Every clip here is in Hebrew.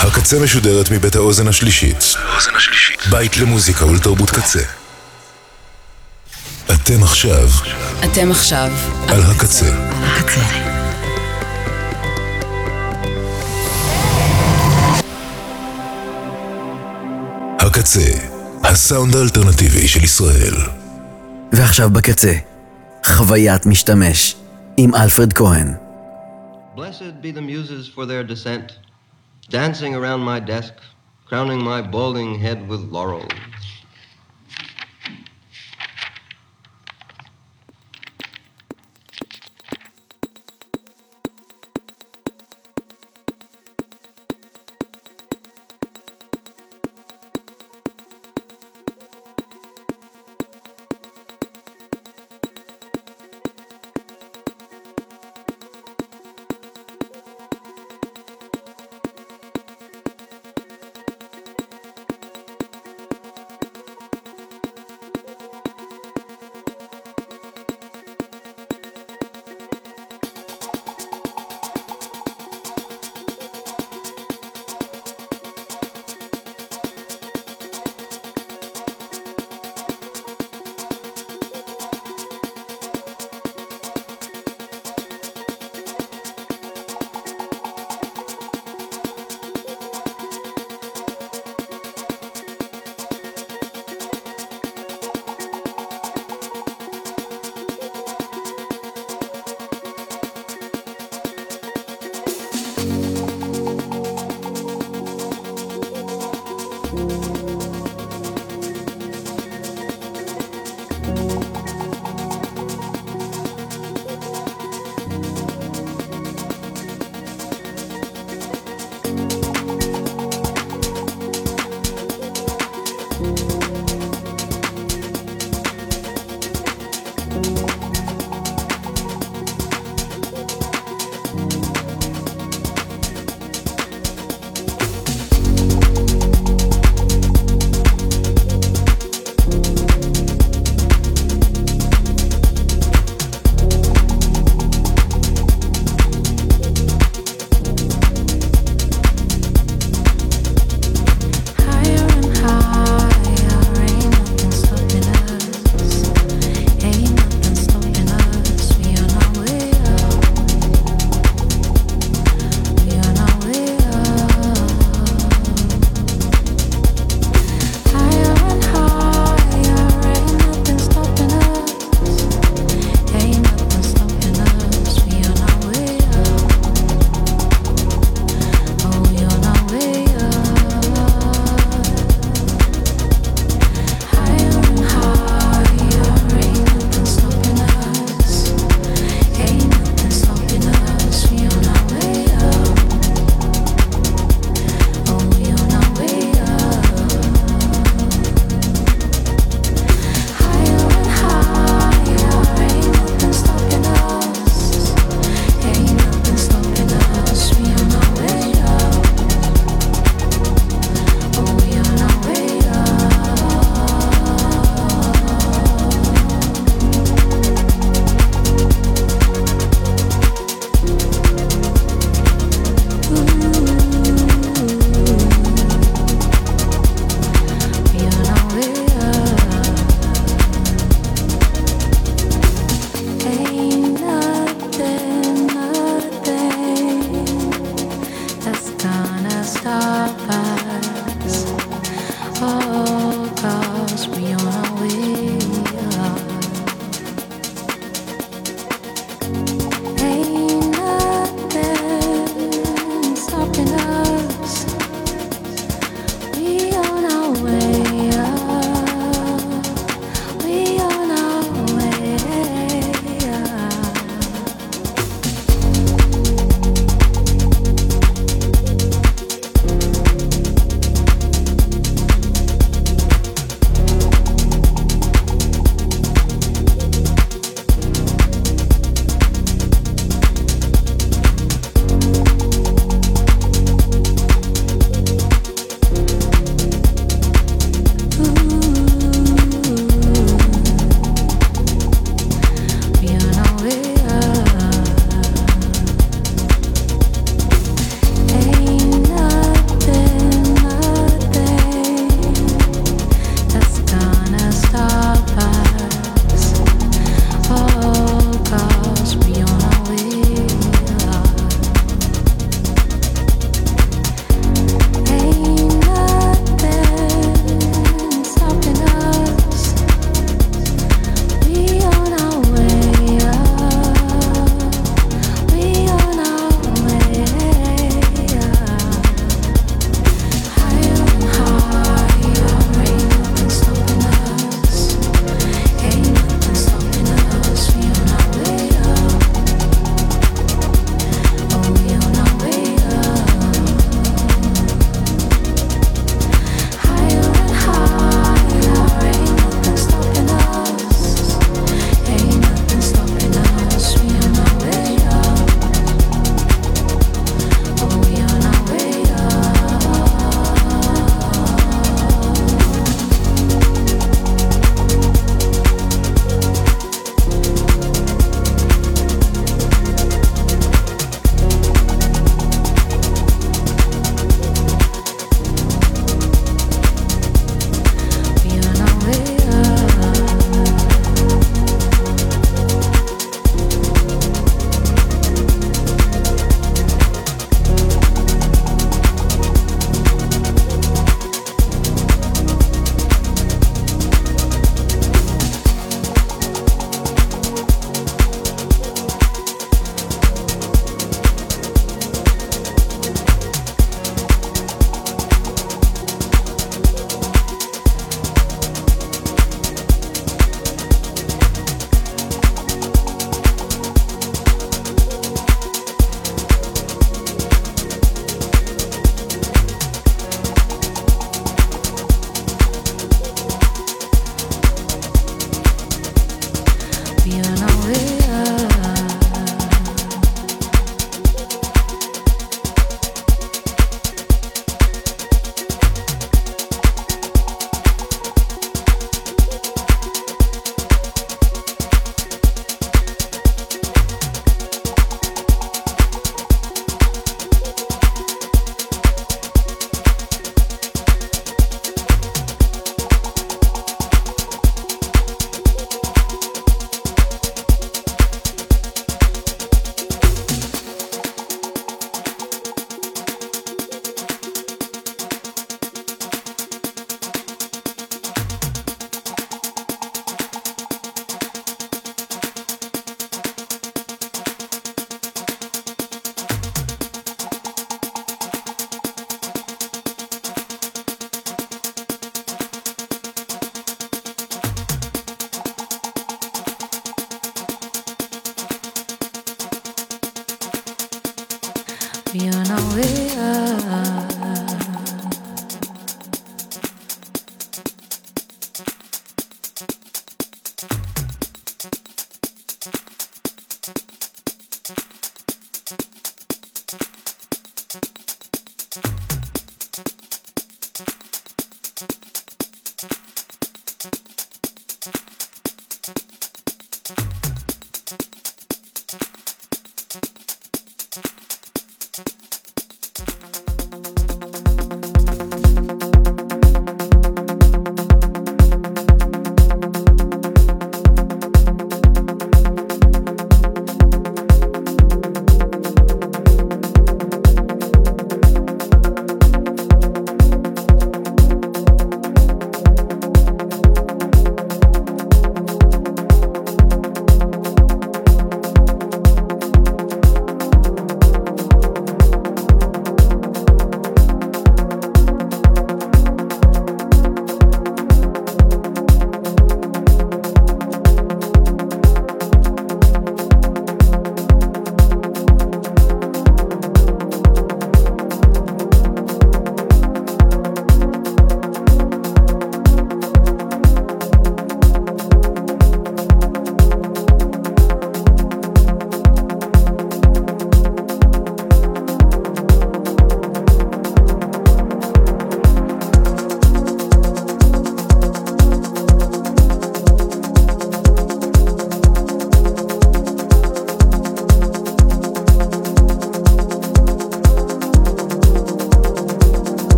הקצה משודרת מבית האוזן השלישית. האוזן השלישית. בית למוזיקה ולתרבות קצה. אתם עכשיו. אתם עכשיו. על הקצה. הקצה. הקצה, הסאונד האלטרנטיבי של ישראל. ועכשיו בקצה, חוויית משתמש, עם אלפרד כהן. Blessed be the muses for their descent. dancing around my desk, crowning my balding head with laurel.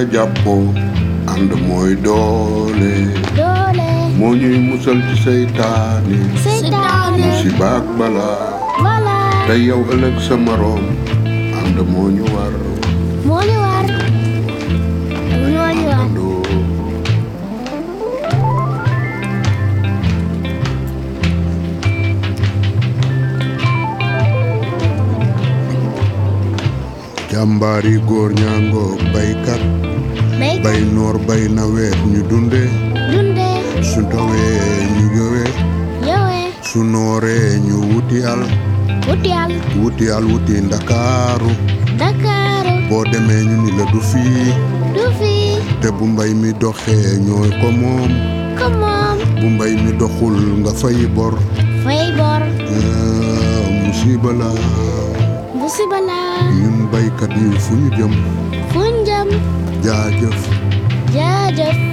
A jàppoo ànd mooy doole. Moo ñuy musal ci seytaane. Musiba ak balaa. Bala te yow ëllëg sa moroom ànd moo ñu war jàmbaari góor ñaangoo baykat béy bay noor bay nawet ñu dunde. Su dowee ñu yowe. Yowee su nooree ñu wuti al wuti al wuti al wuti ndakaaru Dakaaru boo demee ñu ni la du fii du fi te bu mbay mi doxee ñooy ko moom bu mbay mi doxul nga fay bor fay bor ah, musiba la musiba la ñun baykat yi fu ñu jëm fu njëm jaajëf jaajëf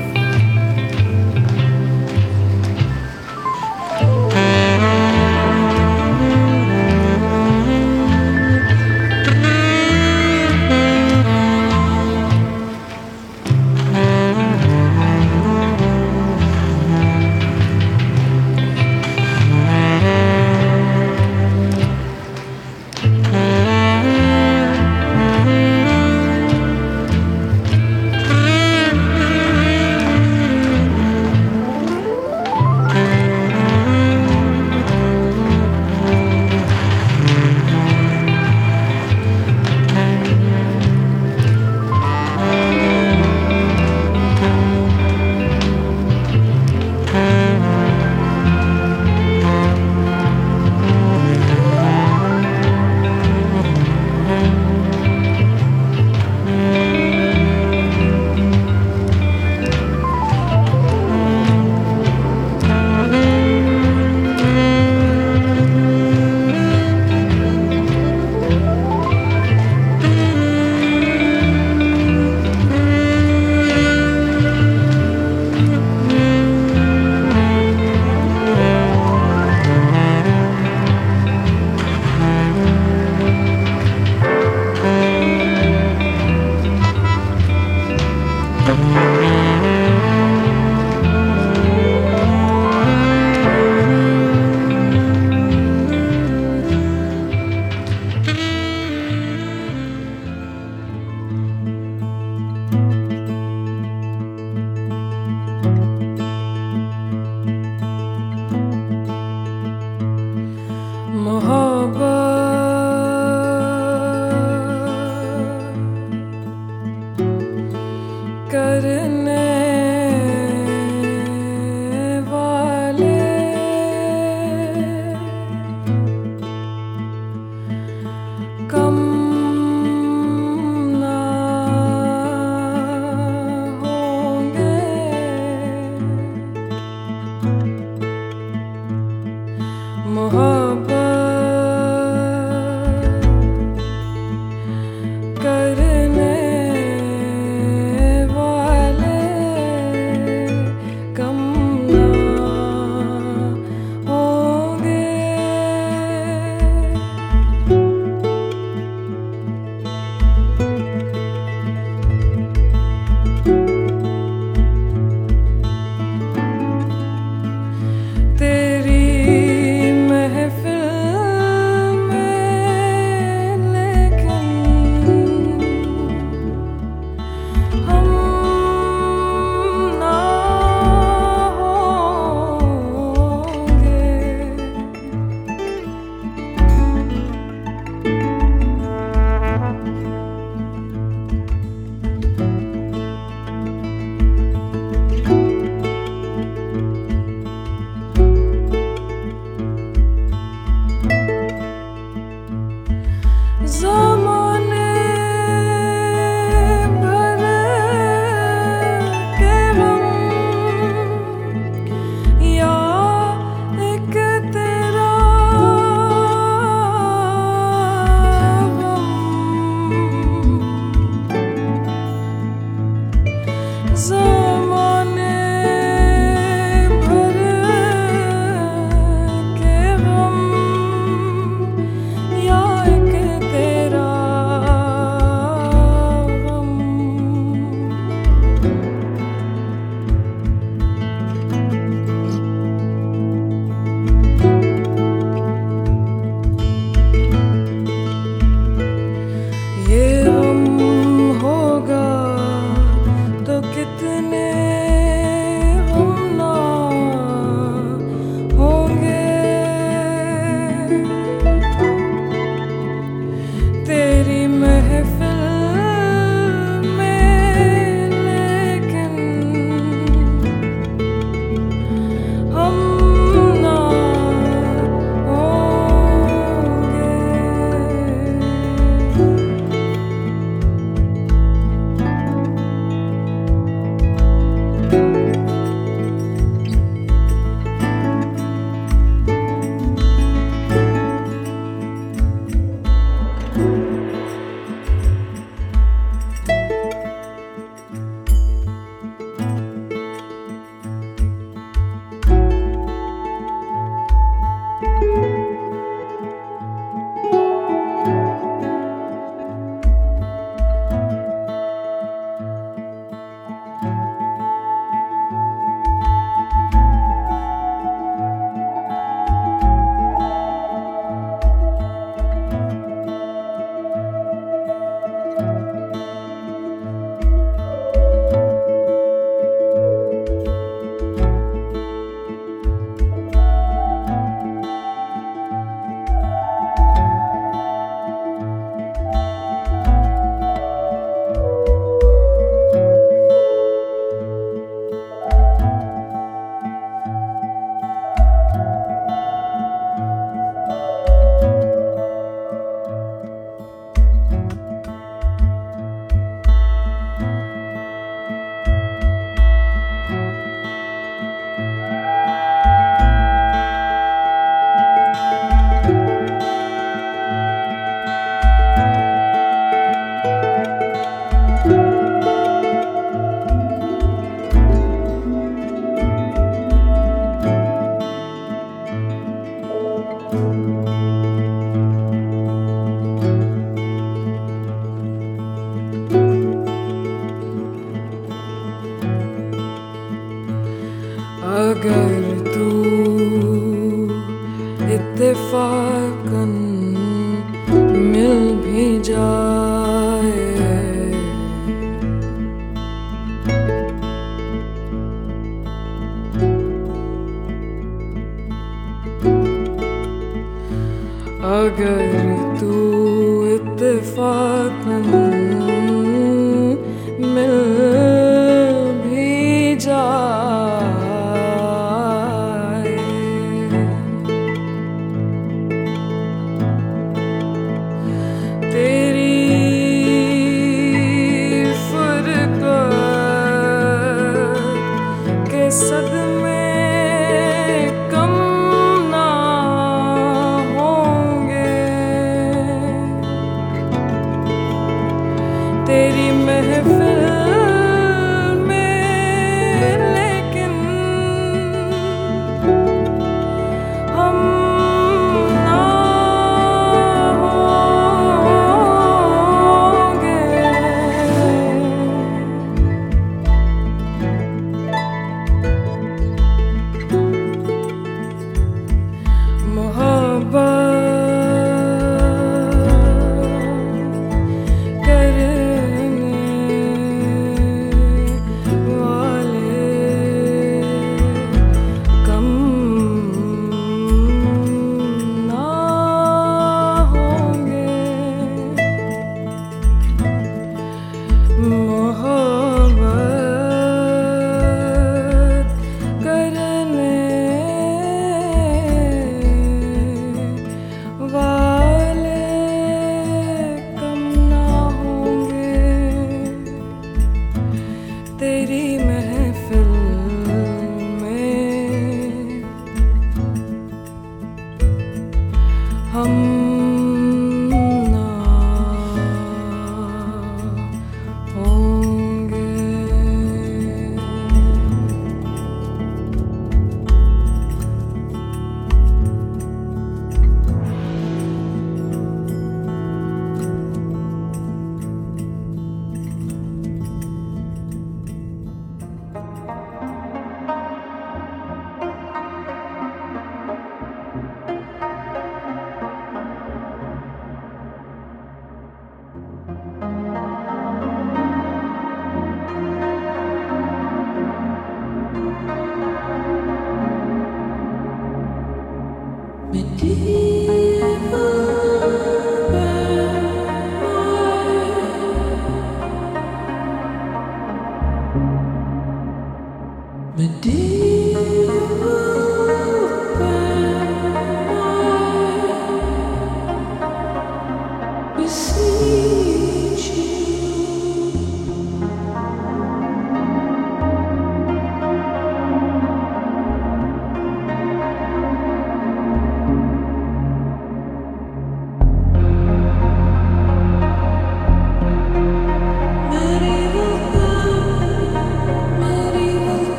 Medea.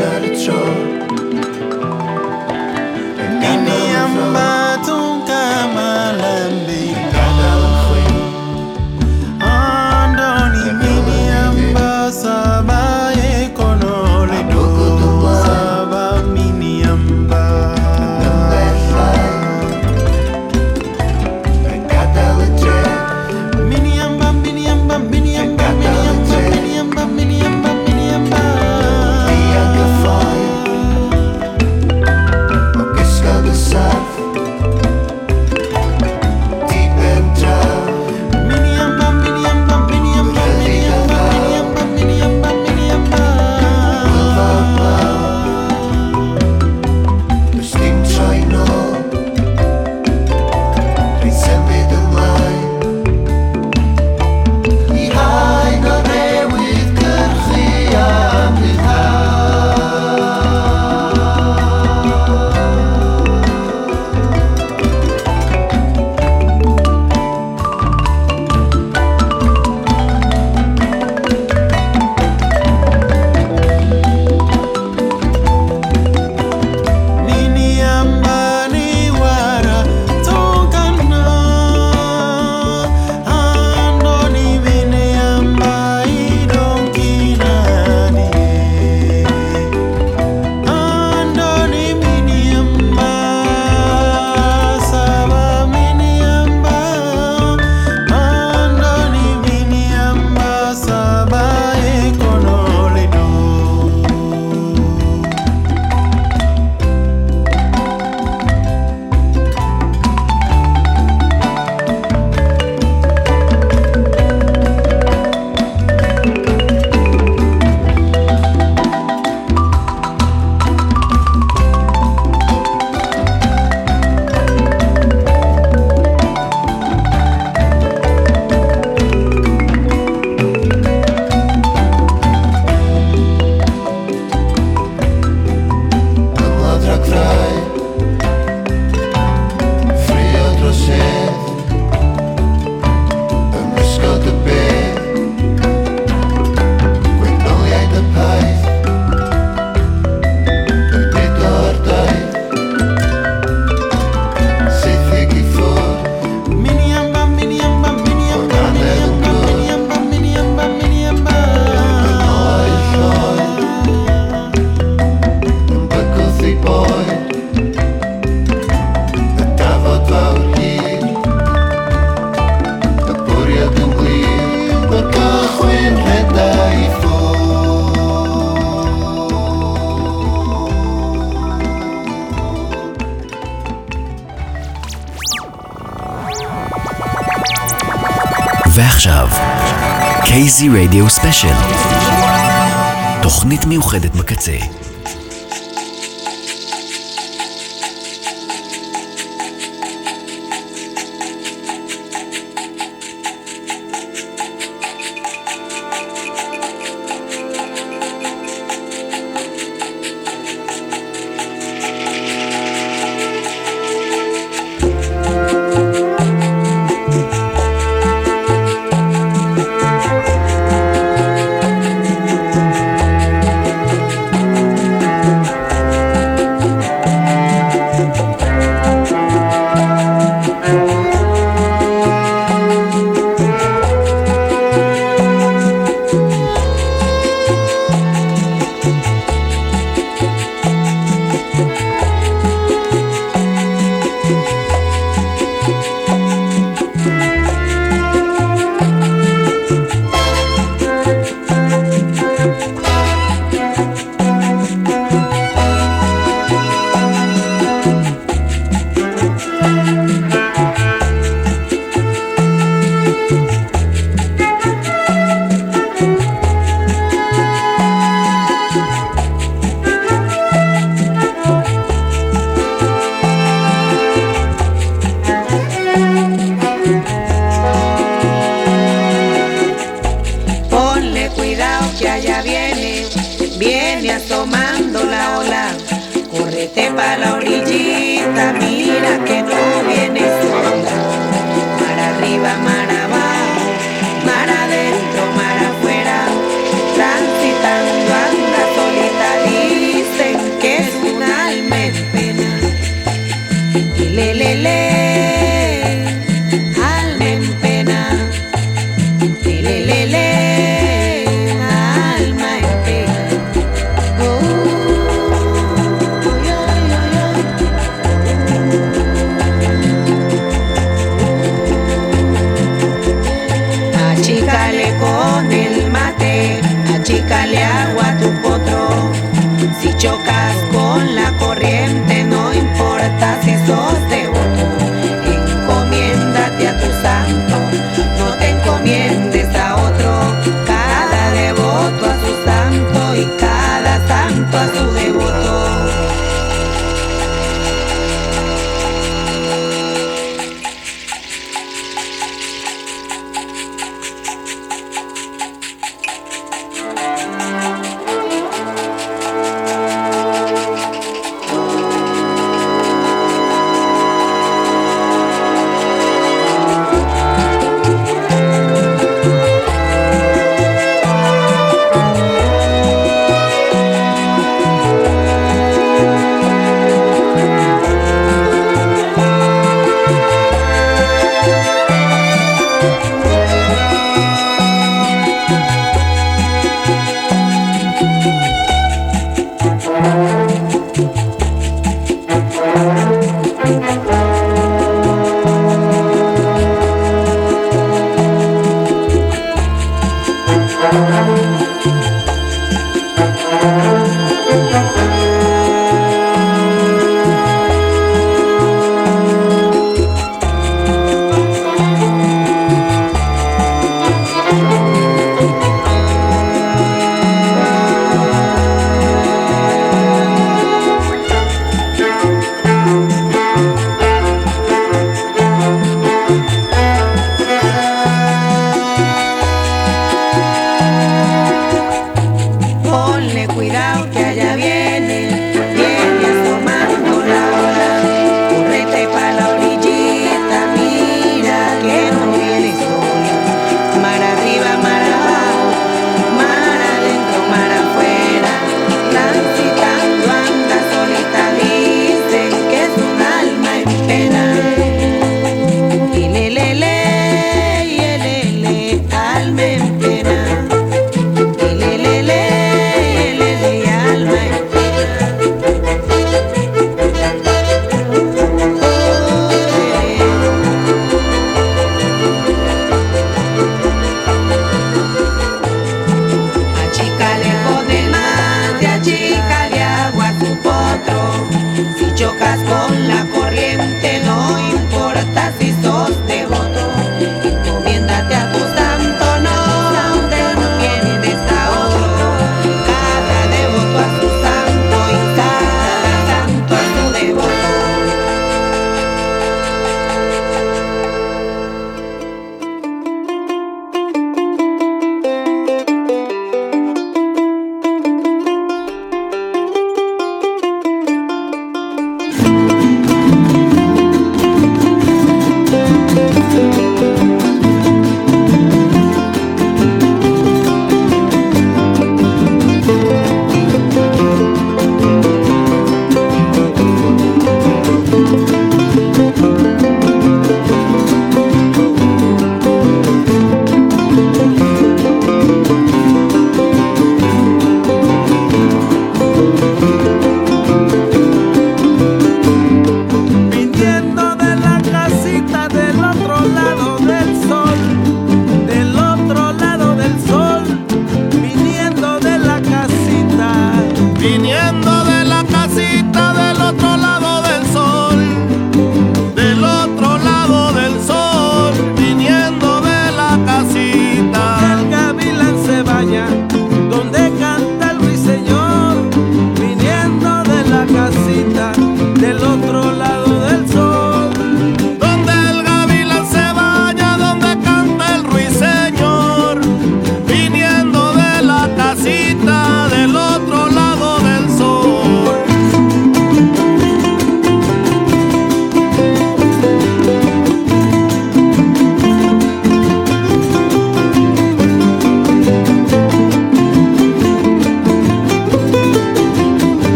not a all. קייזי רדיו ספיישל. תוכנית מיוחדת בקצה.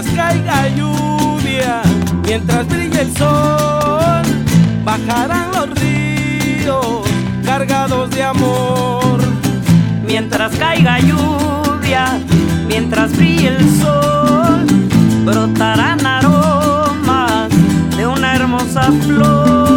mientras caiga lluvia, mientras brille el sol, bajarán los ríos cargados de amor. Mientras caiga lluvia, mientras brille el sol, brotarán aromas de una hermosa flor.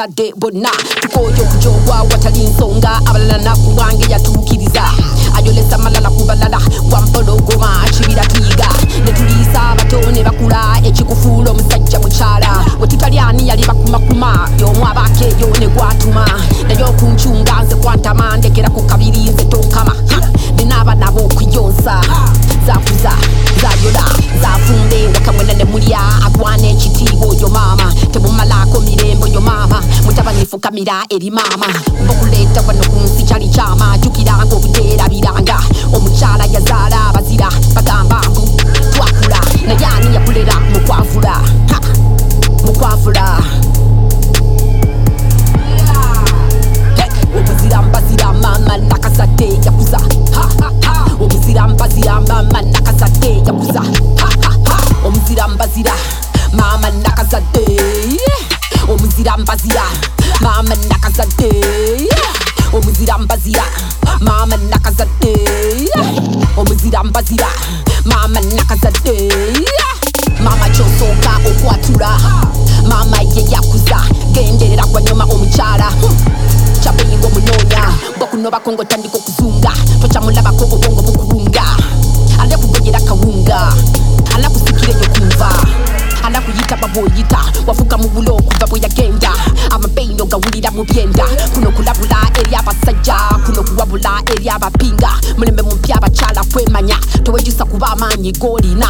I did, but not. 你锅里那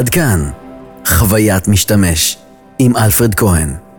עד כאן, חוויית משתמש, עם אלפרד כהן.